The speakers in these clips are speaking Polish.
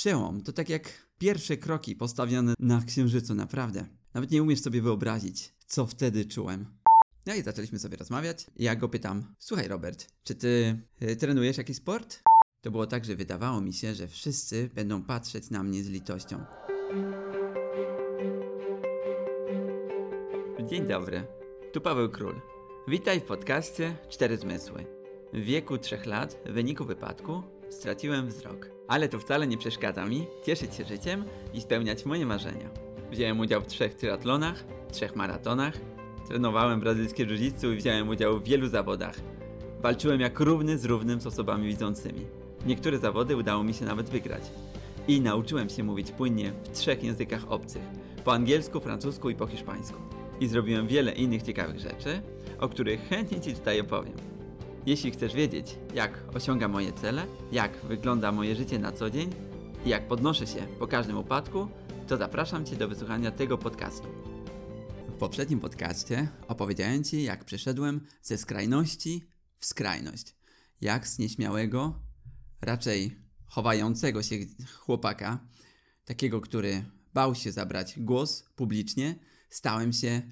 Przełom to tak jak pierwsze kroki postawione na księżycu, naprawdę. Nawet nie umiesz sobie wyobrazić, co wtedy czułem. No i zaczęliśmy sobie rozmawiać. Ja go pytam: Słuchaj, Robert, czy ty y, trenujesz jakiś sport? To było tak, że wydawało mi się, że wszyscy będą patrzeć na mnie z litością. Dzień dobry, tu Paweł Król. Witaj w podcaście Cztery Zmysły. W wieku trzech lat, w wyniku wypadku, straciłem wzrok. Ale to wcale nie przeszkadza mi cieszyć się życiem i spełniać moje marzenia. Wziąłem udział w trzech triatlonach, trzech maratonach, trenowałem brazylijskie jiu i wziąłem udział w wielu zawodach. Walczyłem jak równy z równym z osobami widzącymi. Niektóre zawody udało mi się nawet wygrać. I nauczyłem się mówić płynnie w trzech językach obcych: po angielsku, francusku i po hiszpańsku. I zrobiłem wiele innych ciekawych rzeczy, o których chętnie Ci tutaj opowiem. Jeśli chcesz wiedzieć, jak osiągam moje cele, jak wygląda moje życie na co dzień i jak podnoszę się po każdym upadku, to zapraszam Cię do wysłuchania tego podcastu. W poprzednim podcaście opowiedziałem Ci, jak przeszedłem ze skrajności w skrajność. Jak z nieśmiałego, raczej chowającego się chłopaka, takiego, który bał się zabrać głos publicznie, stałem się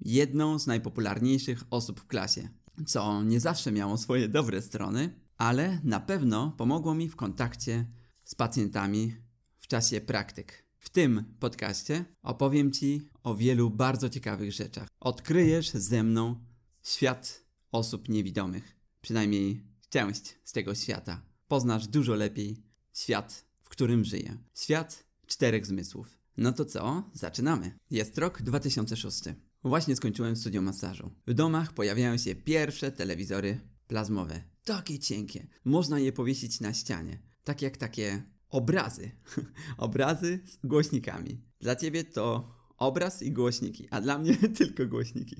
jedną z najpopularniejszych osób w klasie co nie zawsze miało swoje dobre strony, ale na pewno pomogło mi w kontakcie z pacjentami w czasie praktyk. W tym podcaście opowiem Ci o wielu bardzo ciekawych rzeczach. Odkryjesz ze mną świat osób niewidomych, przynajmniej część z tego świata. Poznasz dużo lepiej świat, w którym żyję. Świat czterech zmysłów. No to co? Zaczynamy. Jest rok 2006. Właśnie skończyłem studium masażu. W domach pojawiają się pierwsze telewizory plazmowe. Takie cienkie. Można je powiesić na ścianie. Tak jak takie obrazy. obrazy z głośnikami. Dla ciebie to obraz i głośniki, a dla mnie tylko głośniki.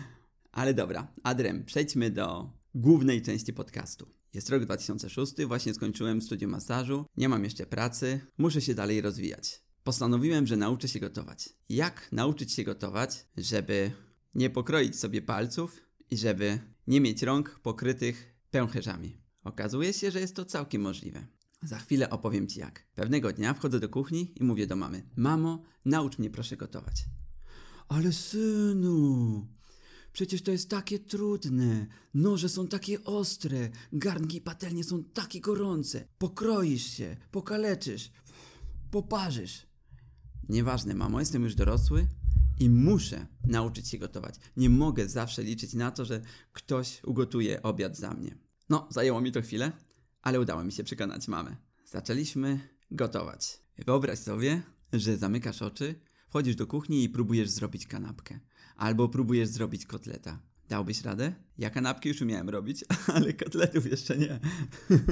Ale dobra, Adrem, przejdźmy do głównej części podcastu. Jest rok 2006, właśnie skończyłem studium masażu, nie mam jeszcze pracy, muszę się dalej rozwijać postanowiłem, że nauczę się gotować. Jak nauczyć się gotować, żeby nie pokroić sobie palców i żeby nie mieć rąk pokrytych pęcherzami? Okazuje się, że jest to całkiem możliwe. Za chwilę opowiem Ci jak. Pewnego dnia wchodzę do kuchni i mówię do mamy: Mamo, naucz mnie proszę gotować. Ale synu, przecież to jest takie trudne. Noże są takie ostre, garnki i patelnie są takie gorące. Pokroisz się, pokaleczysz, poparzysz. Nieważne, mamo, jestem już dorosły i muszę nauczyć się gotować. Nie mogę zawsze liczyć na to, że ktoś ugotuje obiad za mnie. No, zajęło mi to chwilę, ale udało mi się przekonać mamę. Zaczęliśmy gotować. Wyobraź sobie, że zamykasz oczy, wchodzisz do kuchni i próbujesz zrobić kanapkę. Albo próbujesz zrobić kotleta. Dałbyś radę? Ja kanapki już umiałem robić, ale kotletów jeszcze nie.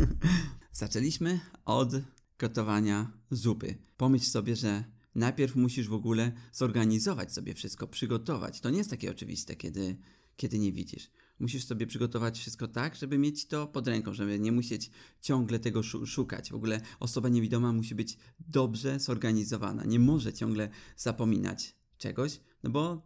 Zaczęliśmy od gotowania zupy. Pomyśl sobie, że najpierw musisz w ogóle zorganizować sobie wszystko, przygotować. To nie jest takie oczywiste, kiedy, kiedy nie widzisz. Musisz sobie przygotować wszystko tak, żeby mieć to pod ręką, żeby nie musieć ciągle tego szukać. W ogóle osoba niewidoma musi być dobrze zorganizowana. Nie może ciągle zapominać czegoś, no bo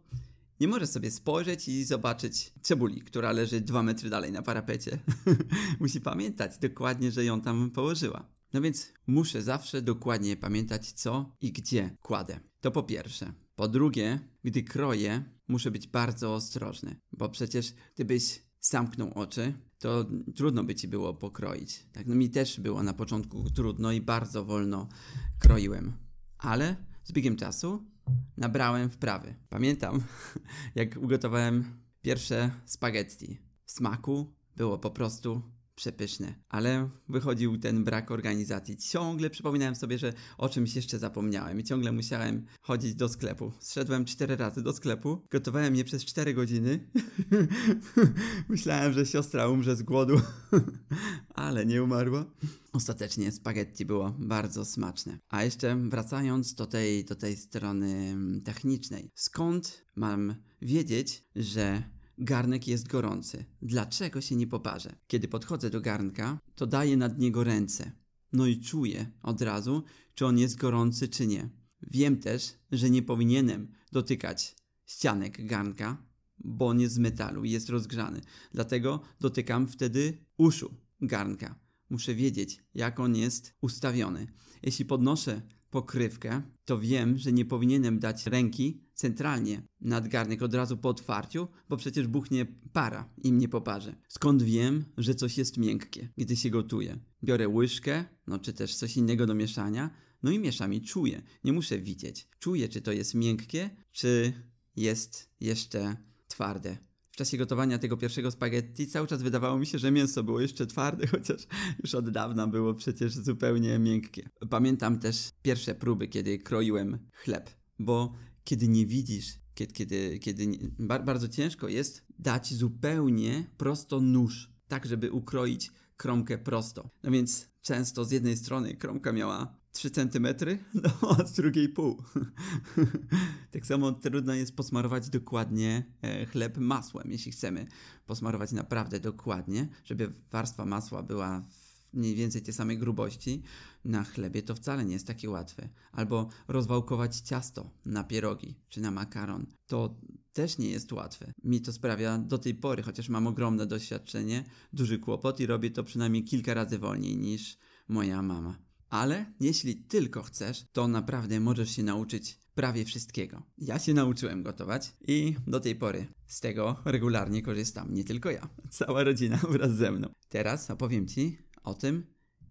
nie może sobie spojrzeć i zobaczyć cebuli, która leży dwa metry dalej na parapecie. musi pamiętać dokładnie, że ją tam położyła. No więc muszę zawsze dokładnie pamiętać, co i gdzie kładę. To po pierwsze. Po drugie, gdy kroję, muszę być bardzo ostrożny, bo przecież gdybyś zamknął oczy, to trudno by ci było pokroić. Tak, no mi też było na początku trudno i bardzo wolno kroiłem. Ale z biegiem czasu nabrałem wprawy. Pamiętam, jak ugotowałem pierwsze spaghetti. W smaku było po prostu przepyszne, ale wychodził ten brak organizacji. Ciągle przypominałem sobie, że o czymś jeszcze zapomniałem i ciągle musiałem chodzić do sklepu. Zszedłem cztery razy do sklepu, gotowałem je przez cztery godziny. Myślałem, że siostra umrze z głodu, ale nie umarła. Ostatecznie spaghetti było bardzo smaczne. A jeszcze wracając do tej, do tej strony technicznej. Skąd mam wiedzieć, że Garnek jest gorący. Dlaczego się nie poparzę? Kiedy podchodzę do garnka, to daję nad niego ręce. No i czuję od razu, czy on jest gorący, czy nie. Wiem też, że nie powinienem dotykać ścianek garnka, bo on jest z metalu i jest rozgrzany. Dlatego dotykam wtedy uszu garnka, muszę wiedzieć, jak on jest ustawiony. Jeśli podnoszę pokrywkę, to wiem, że nie powinienem dać ręki centralnie nad garnek od razu po otwarciu, bo przecież buchnie para i mnie poparze. Skąd wiem, że coś jest miękkie, gdy się gotuje? Biorę łyżkę, no czy też coś innego do mieszania, no i mieszam i czuję. Nie muszę widzieć. Czuję, czy to jest miękkie, czy jest jeszcze twarde. W czasie gotowania tego pierwszego spaghetti cały czas wydawało mi się, że mięso było jeszcze twarde, chociaż już od dawna było przecież zupełnie miękkie. Pamiętam też pierwsze próby, kiedy kroiłem chleb, bo kiedy nie widzisz, kiedy, kiedy, kiedy nie, bardzo ciężko jest dać zupełnie prosto nóż, tak żeby ukroić kromkę prosto. No więc często z jednej strony kromka miała 3 cm, no z drugiej pół. tak samo trudno jest posmarować dokładnie e, chleb masłem, jeśli chcemy posmarować naprawdę dokładnie, żeby warstwa masła była mniej więcej tej samej grubości na chlebie, to wcale nie jest takie łatwe. Albo rozwałkować ciasto na pierogi czy na makaron. To też nie jest łatwe. Mi to sprawia do tej pory, chociaż mam ogromne doświadczenie, duży kłopot i robię to przynajmniej kilka razy wolniej niż moja mama. Ale jeśli tylko chcesz, to naprawdę możesz się nauczyć prawie wszystkiego. Ja się nauczyłem gotować i do tej pory z tego regularnie korzystam. Nie tylko ja, cała rodzina wraz ze mną. Teraz opowiem Ci o tym,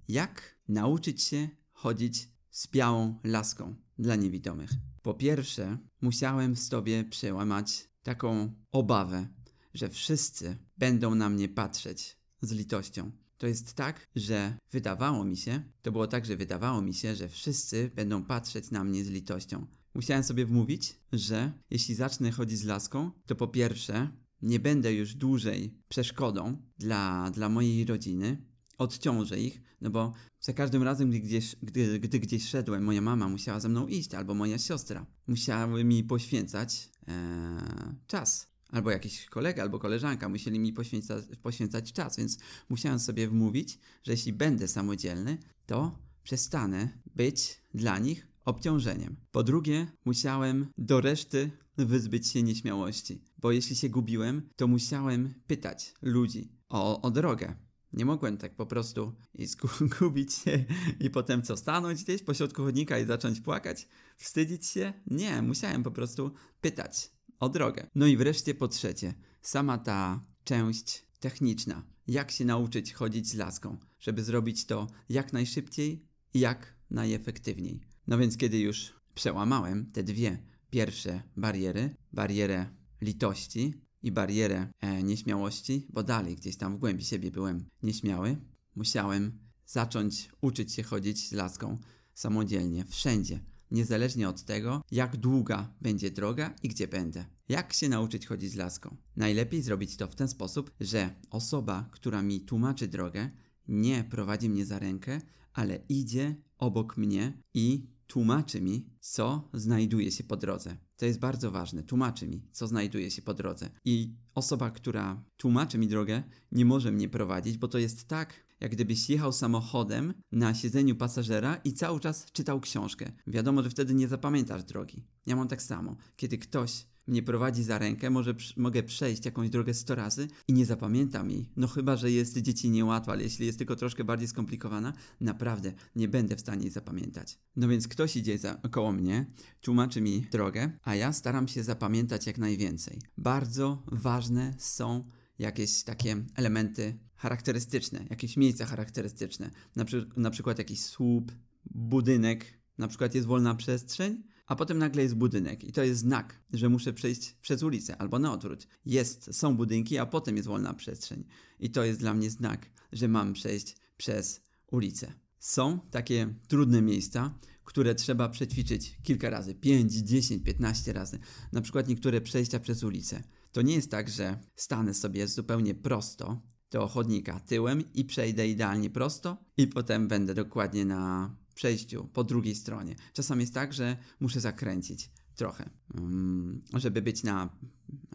jak nauczyć się chodzić z białą laską dla niewidomych. Po pierwsze, musiałem w sobie przełamać taką obawę, że wszyscy będą na mnie patrzeć z litością. To jest tak, że wydawało mi się, to było tak, że wydawało mi się, że wszyscy będą patrzeć na mnie z litością. Musiałem sobie wmówić, że jeśli zacznę chodzić z laską, to po pierwsze nie będę już dłużej przeszkodą dla, dla mojej rodziny, odciążę ich, no bo za każdym razem, gdy gdzieś, gdy, gdy gdzieś szedłem, moja mama musiała ze mną iść, albo moja siostra. Musiały mi poświęcać ee, czas albo jakiś kolega, albo koleżanka musieli mi poświęcać, poświęcać czas, więc musiałem sobie wmówić, że jeśli będę samodzielny, to przestanę być dla nich obciążeniem. Po drugie, musiałem do reszty wyzbyć się nieśmiałości, bo jeśli się gubiłem, to musiałem pytać ludzi o, o drogę. Nie mogłem tak po prostu zgubić się i potem co, stanąć gdzieś po środku chodnika i zacząć płakać? Wstydzić się? Nie, musiałem po prostu pytać o drogę. No i wreszcie po trzecie, sama ta część techniczna. Jak się nauczyć chodzić z laską, żeby zrobić to jak najszybciej i jak najefektywniej. No więc kiedy już przełamałem te dwie pierwsze bariery, barierę litości i barierę e, nieśmiałości, bo dalej gdzieś tam w głębi siebie byłem nieśmiały, musiałem zacząć uczyć się chodzić z laską samodzielnie, wszędzie niezależnie od tego, jak długa będzie droga i gdzie będę. Jak się nauczyć chodzić z laską? Najlepiej zrobić to w ten sposób, że osoba, która mi tłumaczy drogę, nie prowadzi mnie za rękę, ale idzie obok mnie i tłumaczy mi, co znajduje się po drodze. To jest bardzo ważne. Tłumaczy mi, co znajduje się po drodze. I osoba, która tłumaczy mi drogę, nie może mnie prowadzić, bo to jest tak, jak gdybyś jechał samochodem na siedzeniu pasażera i cały czas czytał książkę. Wiadomo, że wtedy nie zapamiętasz drogi. Ja mam tak samo. Kiedy ktoś mnie prowadzi za rękę, może mogę przejść jakąś drogę 100 razy i nie zapamiętam jej. No chyba, że jest dzieci niełatwa, ale jeśli jest tylko troszkę bardziej skomplikowana, naprawdę nie będę w stanie jej zapamiętać. No więc ktoś idzie za, koło mnie, tłumaczy mi drogę, a ja staram się zapamiętać jak najwięcej. Bardzo ważne są jakieś takie elementy charakterystyczne, jakieś miejsca charakterystyczne, na, przy, na przykład jakiś słup, budynek, na przykład jest wolna przestrzeń, a potem nagle jest budynek i to jest znak, że muszę przejść przez ulicę albo na odwrót. Jest, są budynki, a potem jest wolna przestrzeń i to jest dla mnie znak, że mam przejść przez ulicę. Są takie trudne miejsca, które trzeba przećwiczyć kilka razy, 5, 10, 15 razy. Na przykład niektóre przejścia przez ulicę. To nie jest tak, że stanę sobie zupełnie prosto do chodnika tyłem i przejdę idealnie prosto i potem będę dokładnie na przejściu po drugiej stronie. Czasami jest tak, że muszę zakręcić trochę, mm, żeby być na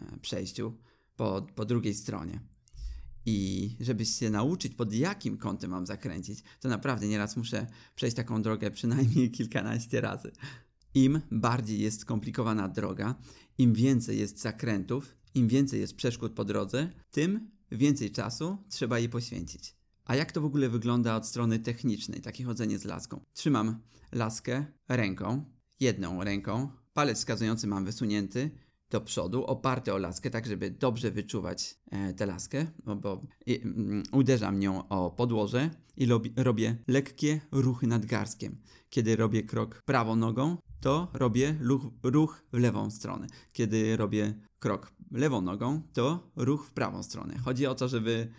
e, przejściu po, po drugiej stronie. I żeby się nauczyć, pod jakim kątem mam zakręcić, to naprawdę nieraz muszę przejść taką drogę przynajmniej kilkanaście razy. Im bardziej jest skomplikowana droga, im więcej jest zakrętów, im więcej jest przeszkód po drodze, tym więcej czasu trzeba jej poświęcić. A jak to w ogóle wygląda od strony technicznej, takie chodzenie z laską? Trzymam laskę ręką, jedną ręką, palec wskazujący mam wysunięty do przodu, oparty o laskę, tak żeby dobrze wyczuwać e, tę laskę, bo, bo i, mm, uderzam nią o podłoże i lobi, robię lekkie ruchy nadgarstkiem. Kiedy robię krok prawą nogą, to robię ruch, ruch w lewą stronę. Kiedy robię krok lewą nogą, to ruch w prawą stronę. Chodzi o to, żeby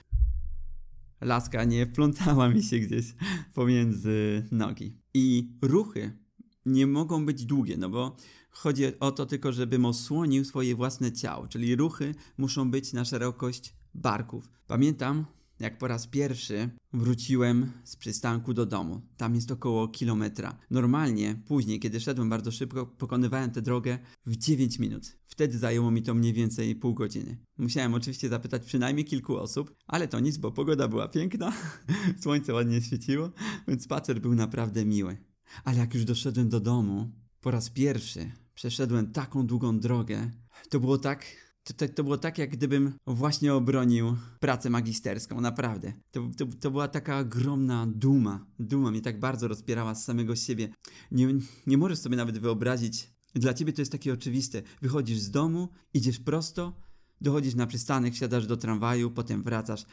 laska nie wplątała mi się gdzieś pomiędzy nogi. I ruchy nie mogą być długie, no bo chodzi o to tylko, żebym osłonił swoje własne ciało, czyli ruchy muszą być na szerokość barków. Pamiętam, jak po raz pierwszy wróciłem z przystanku do domu. Tam jest około kilometra. Normalnie, później, kiedy szedłem bardzo szybko, pokonywałem tę drogę w 9 minut. Wtedy zajęło mi to mniej więcej pół godziny. Musiałem oczywiście zapytać przynajmniej kilku osób, ale to nic, bo pogoda była piękna, słońce ładnie świeciło, więc spacer był naprawdę miły. Ale jak już doszedłem do domu, po raz pierwszy przeszedłem taką długą drogę, to było tak to, to, było tak, jak gdybym właśnie obronił pracę magisterską, naprawdę. To, to, to była taka ogromna duma. Duma mnie tak bardzo rozpierała z samego siebie. Nie, nie możesz sobie nawet wyobrazić. Dla ciebie to jest takie oczywiste. Wychodzisz z domu, idziesz prosto, dochodzisz na przystanek, siadasz do tramwaju, potem wracasz.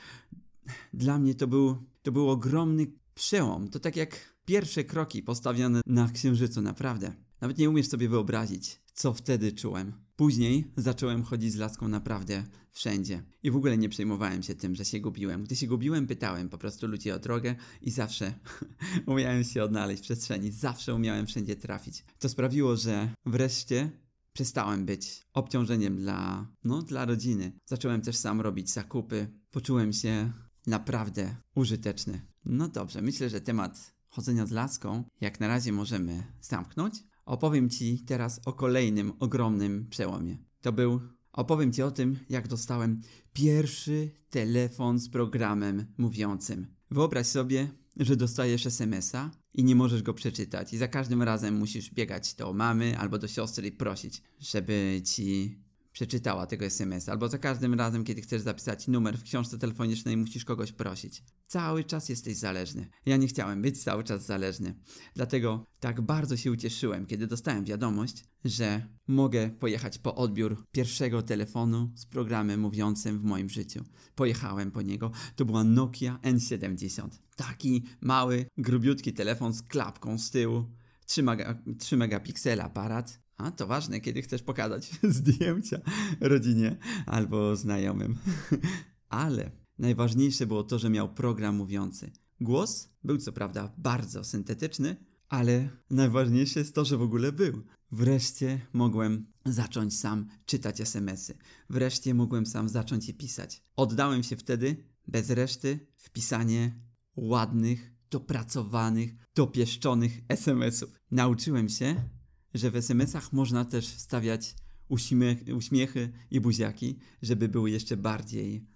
Dla mnie to był, to był ogromny przełom. To tak jak pierwsze kroki postawione na księżycu, naprawdę. Nawet nie umiesz sobie wyobrazić, co wtedy czułem. Później zacząłem chodzić z laską naprawdę wszędzie. I w ogóle nie przejmowałem się tym, że się gubiłem. Gdy się gubiłem, pytałem po prostu ludzi o drogę i zawsze umiałem się odnaleźć w przestrzeni. Zawsze umiałem wszędzie trafić. To sprawiło, że wreszcie przestałem być obciążeniem dla, no, dla rodziny. Zacząłem też sam robić zakupy. Poczułem się naprawdę użyteczny. No dobrze, myślę, że temat chodzenia z laską jak na razie możemy zamknąć. Opowiem Ci teraz o kolejnym ogromnym przełomie. To był. Opowiem Ci o tym, jak dostałem pierwszy telefon z programem mówiącym. Wyobraź sobie, że dostajesz SMS-a i nie możesz go przeczytać, i za każdym razem musisz biegać do mamy albo do siostry i prosić, żeby ci przeczytała tego SMS, albo za każdym razem, kiedy chcesz zapisać numer w książce telefonicznej, musisz kogoś prosić. Cały czas jesteś zależny. Ja nie chciałem być cały czas zależny. Dlatego tak bardzo się ucieszyłem, kiedy dostałem wiadomość, że mogę pojechać po odbiór pierwszego telefonu z programem mówiącym w moim życiu. Pojechałem po niego. To była Nokia N70. Taki mały, grubiutki telefon z klapką z tyłu. 3, mega, 3 megapiksele aparat, a to ważne, kiedy chcesz pokazać zdjęcia rodzinie albo znajomym. Ale najważniejsze było to, że miał program mówiący. Głos był co prawda bardzo syntetyczny, ale najważniejsze jest to, że w ogóle był. Wreszcie mogłem zacząć sam czytać SMSy. Wreszcie mogłem sam zacząć je pisać. Oddałem się wtedy bez reszty w pisanie ładnych, dopracowanych, dopieszczonych SMSów. Nauczyłem się, że w SMS-ach można też wstawiać uśmiech, uśmiechy i buziaki, żeby były jeszcze bardziej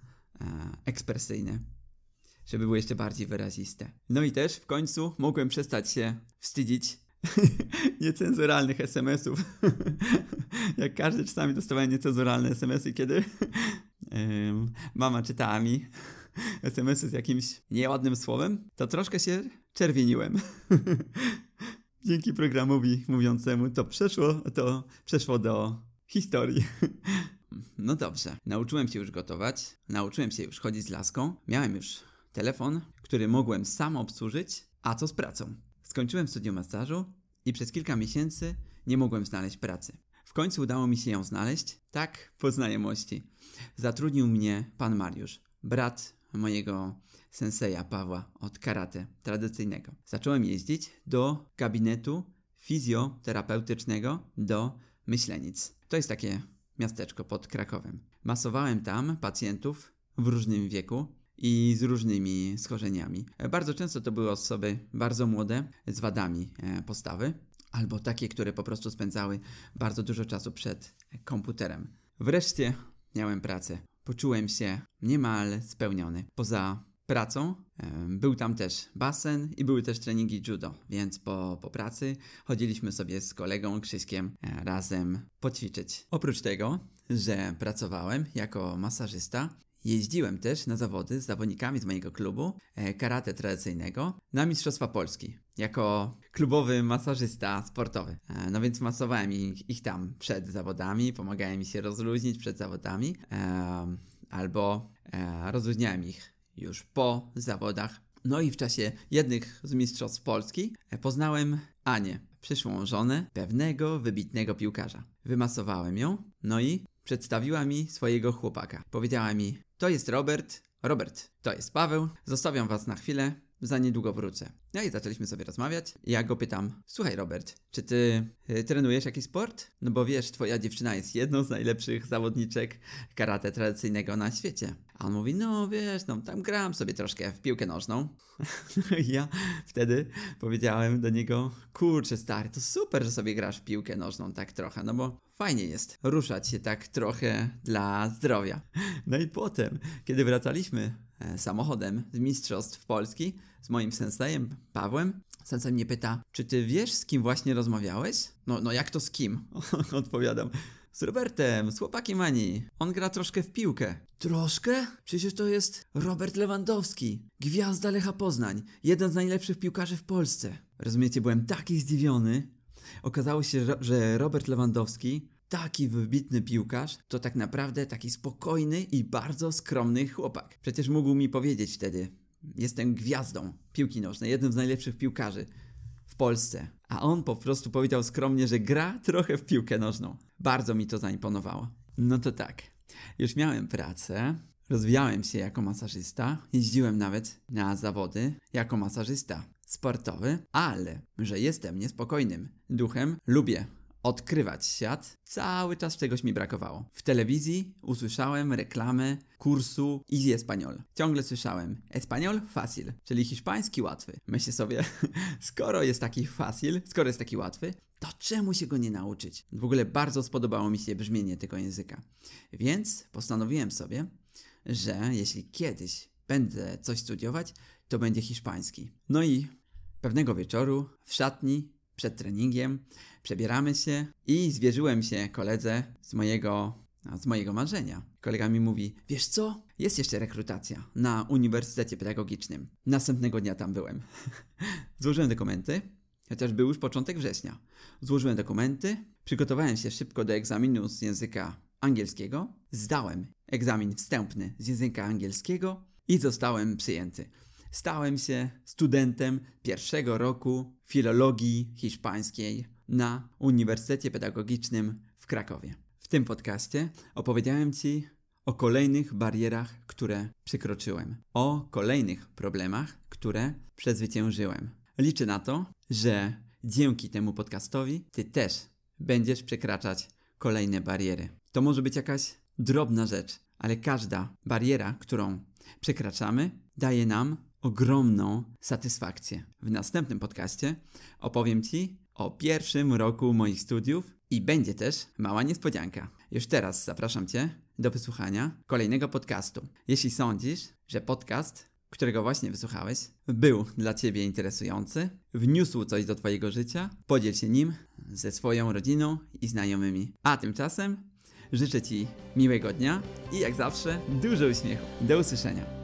e, ekspresyjne, żeby były jeszcze bardziej wyraziste. No i też w końcu mogłem przestać się wstydzić niecenzuralnych SMS-ów. Jak każdy czasami dostawałem niecenzuralne SMS-y, kiedy mama czytała mi SMS-y z jakimś nieładnym słowem, to troszkę się czerwieniłem dzięki programowi mówiącemu to przeszło, to przeszło do historii. No dobrze, nauczyłem się już gotować, nauczyłem się już chodzić z laską, miałem już telefon, który mogłem sam obsłużyć, a co z pracą? Skończyłem studium masażu i przez kilka miesięcy nie mogłem znaleźć pracy. W końcu udało mi się ją znaleźć, tak po znajomości. Zatrudnił mnie pan Mariusz, brat mojego senseja Pawła od karate tradycyjnego. Zacząłem jeździć do gabinetu fizjoterapeutycznego do Myślenic. To jest takie miasteczko pod Krakowem. Masowałem tam pacjentów w różnym wieku i z różnymi schorzeniami. Bardzo często to były osoby bardzo młode z wadami e, postawy albo takie, które po prostu spędzały bardzo dużo czasu przed komputerem. Wreszcie miałem pracę. Poczułem się niemal spełniony. Poza pracą. Był tam też basen i były też treningi judo, więc po, po pracy chodziliśmy sobie z kolegą Krzyśkiem e, razem poćwiczyć. Oprócz tego, że pracowałem jako masażysta, Jeździłem też na zawody z zawodnikami z mojego klubu e, karate tradycyjnego na Mistrzostwa Polski jako klubowy masażysta sportowy. E, no więc masowałem ich, ich tam przed zawodami, pomagałem mi się rozluźnić przed zawodami e, albo rozluźniałem ich już po zawodach. No i w czasie jednych z Mistrzostw Polski poznałem Anię, przyszłą żonę pewnego wybitnego piłkarza. Wymasowałem ją, no i przedstawiła mi swojego chłopaka. Powiedziała mi, to jest Robert, Robert, to jest Paweł, zostawiam was na chwilę, za niedługo wrócę. No i zaczęliśmy sobie rozmawiać. Ja go pytam: Słuchaj, Robert, czy ty y, trenujesz jakiś sport? No bo wiesz, twoja dziewczyna jest jedną z najlepszych zawodniczek karate tradycyjnego na świecie. A on mówi: No wiesz, no tam gram sobie troszkę w piłkę nożną. No I ja wtedy powiedziałem do niego: Kurczę, stary, to super, że sobie grasz w piłkę nożną tak trochę, no bo fajnie jest ruszać się tak trochę dla zdrowia. No i potem, kiedy wracaliśmy e, samochodem z Mistrzostw Polski z moim sensejem Pawłem, sensei mnie pyta, czy ty wiesz z kim właśnie rozmawiałeś? No, no jak to z kim? Odpowiadam. Z Robertem, z chłopakiem Ani. On gra troszkę w piłkę. Troszkę? Przecież to jest Robert Lewandowski, gwiazda Lecha Poznań, jeden z najlepszych piłkarzy w Polsce. Rozumiecie, byłem taki zdziwiony. Okazało się, że- Robert Lewandowski, taki wybitny piłkarz, to tak naprawdę taki spokojny i bardzo skromny chłopak. Przecież mógł mi powiedzieć wtedy, jestem gwiazdą piłki nożnej, jednym z najlepszych piłkarzy w Polsce. A on po prostu powiedział skromnie, że gra trochę w piłkę nożną. Bardzo mi to zaimponowało. No to tak. Już miałem pracę, rozwijałem się jako masażysta, jeździłem nawet na zawody jako masażysta sportowy, ale że jestem niespokojnym duchem, lubię odkrywać świat, cały czas czegoś mi brakowało. W telewizji usłyszałem reklamę kursu Easy Espanol. Ciągle słyszałem Espanol fácil, czyli hiszpański łatwy. Myślę sobie, skoro jest taki fácil, skoro jest taki łatwy, to czemu się go nie nauczyć? W ogóle bardzo spodobało mi się brzmienie tego języka. Więc postanowiłem sobie, że jeśli kiedyś będę coś studiować, to będzie hiszpański. No i pewnego wieczoru w szatni przed treningiem przebieramy się i zwierzyłem się koledze z mojego, no, z mojego marzenia. Kolega mi mówi, wiesz co, jest jeszcze rekrutacja na Uniwersytecie Pedagogicznym. Następnego dnia tam byłem. Złożyłem dokumenty, chociaż był już początek września. Złożyłem dokumenty, przygotowałem się szybko do egzaminu z języka angielskiego, zdałem egzamin wstępny z języka angielskiego i zostałem przyjęty. Stałem się studentem pierwszego roku filologii hiszpańskiej na Uniwersytecie Pedagogicznym w Krakowie. W tym podcaście opowiedziałem Ci o kolejnych barierach, które przekroczyłem, o kolejnych problemach, które przezwyciężyłem. Liczę na to, że dzięki temu podcastowi Ty też będziesz przekraczać kolejne bariery. To może być jakaś drobna rzecz, ale każda bariera, którą przekraczamy, daje nam ogromną satysfakcję. W następnym podcaście opowiem Ci o pierwszym roku moich studiów i będzie też mała niespodzianka. Już teraz zapraszam Cię do wysłuchania kolejnego podcastu. Jeśli sądzisz, że podcast, którego właśnie wysłuchałeś, był dla Ciebie interesujący, wniósł coś do Twojego życia, podziel się nim ze swoją rodziną i znajomymi. A tymczasem życzę Ci miłego dnia i jak zawsze dużo uśmiechu. Do usłyszenia.